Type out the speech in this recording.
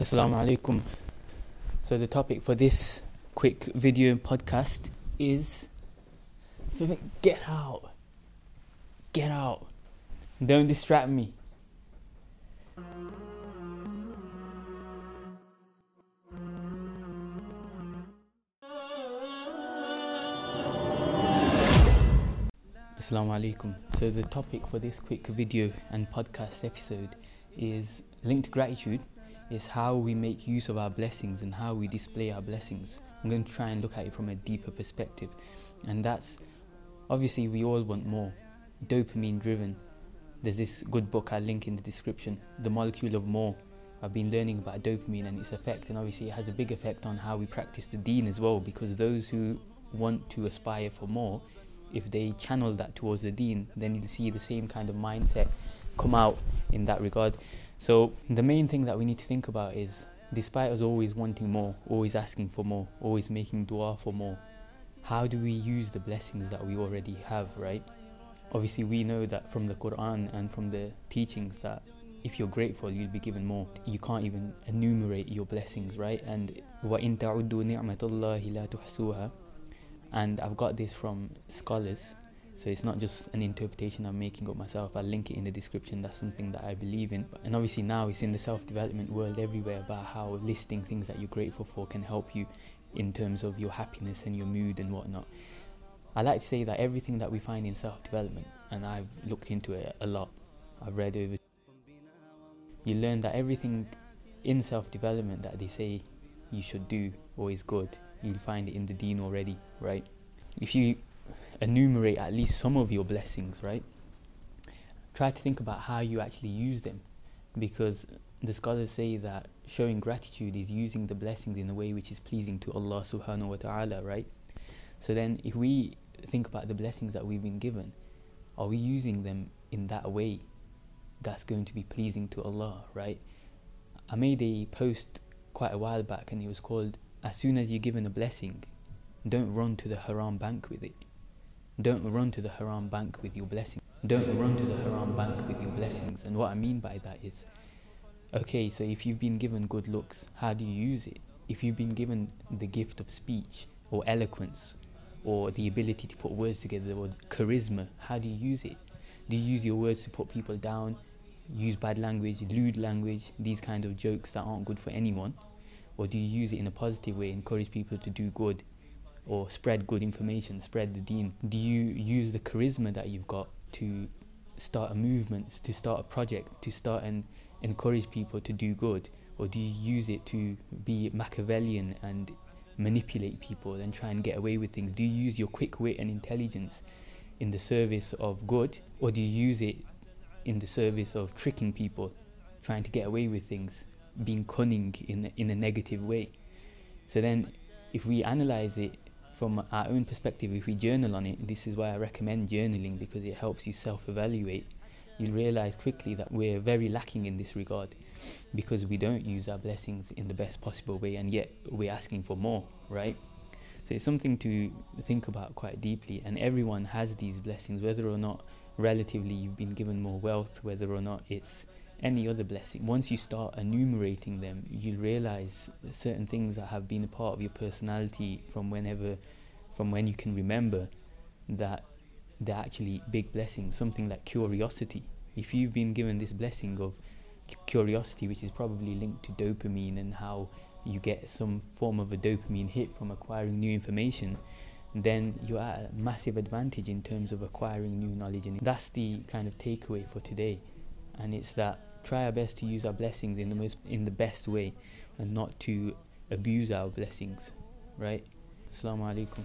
Assalamu alaikum. So, the topic for this quick video podcast is get out. Get out. Don't distract me. Assalamu alaikum. So, the topic for this quick video and podcast episode is linked gratitude is how we make use of our blessings and how we display our blessings. I'm going to try and look at it from a deeper perspective. And that's obviously we all want more. Dopamine driven. There's this good book I link in the description, The Molecule of More. I've been learning about dopamine and its effect, and obviously it has a big effect on how we practice the deen as well. Because those who want to aspire for more, if they channel that towards the deen, then you'll see the same kind of mindset come out in that regard. So the main thing that we need to think about is despite us always wanting more, always asking for more, always making dua for more, how do we use the blessings that we already have, right? Obviously, we know that from the Quran and from the teachings that if you're grateful, you'll be given more. You can't even enumerate your blessings, right? And وَإِن تَعُدُّوا نِعْمَةَ اللَّهِ لَا تُحْصُوهَا And I've got this from scholars so it's not just an interpretation I'm making up myself. I'll link it in the description. That's something that I believe in. And obviously now it's in the self-development world everywhere about how listing things that you're grateful for can help you in terms of your happiness and your mood and whatnot. I like to say that everything that we find in self-development, and I've looked into it a lot. I've read over. You learn that everything in self-development that they say you should do or is good, you'll find it in the deen already, right? If you enumerate at least some of your blessings, right? Try to think about how you actually use them because the scholars say that showing gratitude is using the blessings in a way which is pleasing to Allah subhanahu wa ta'ala, right? So then if we think about the blessings that we've been given, are we using them in that way that's going to be pleasing to Allah, right? I made a post quite a while back and it was called As soon as you're given a blessing, don't run to the haram bank with it. Don't run to the haram bank with your blessings. Don't run to the haram bank with your blessings. And what I mean by that is, okay, so if you've been given good looks, how do you use it? If you've been given the gift of speech or eloquence or the ability to put words together or charisma, how do you use it? Do you use your words to put people down? Use bad language, lewd language, these kind of jokes that aren't good for anyone? Or do you use it in a positive way, encourage people to do good, or spread good information, spread the deen? Do you use the charisma that you've got to start a movement, to start a project, to start and encourage people to do good? Or do you use it to be Machiavellian and manipulate people and try and get away with things? Do you use your quick wit and intelligence in the service of good? Or do you use it in the service of tricking people, trying to get away with things, being cunning in, in a negative way? So then, if we analyze it from our own perspective, if we journal on it, this is why I recommend journaling because it helps you self evaluate. You'll realize quickly that we're very lacking in this regard because we don't use our blessings in the best possible way and yet we're asking for more, right? So it's something to think about quite deeply, and everyone has these blessings, whether or not relatively you've been given more wealth, whether or not it's any other blessing. Once you start enumerating them, you'll realize certain things that have been a part of your personality from whenever, from when you can remember, that they're actually big blessings. Something like curiosity. If you've been given this blessing of curiosity, which is probably linked to dopamine and how you get some form of a dopamine hit from acquiring new information, then you're at a massive advantage in terms of acquiring new knowledge. And that's the kind of takeaway for today. And it's that try our best to use our blessings in the most in the best way and not to abuse our blessings right? Assalamu alaikum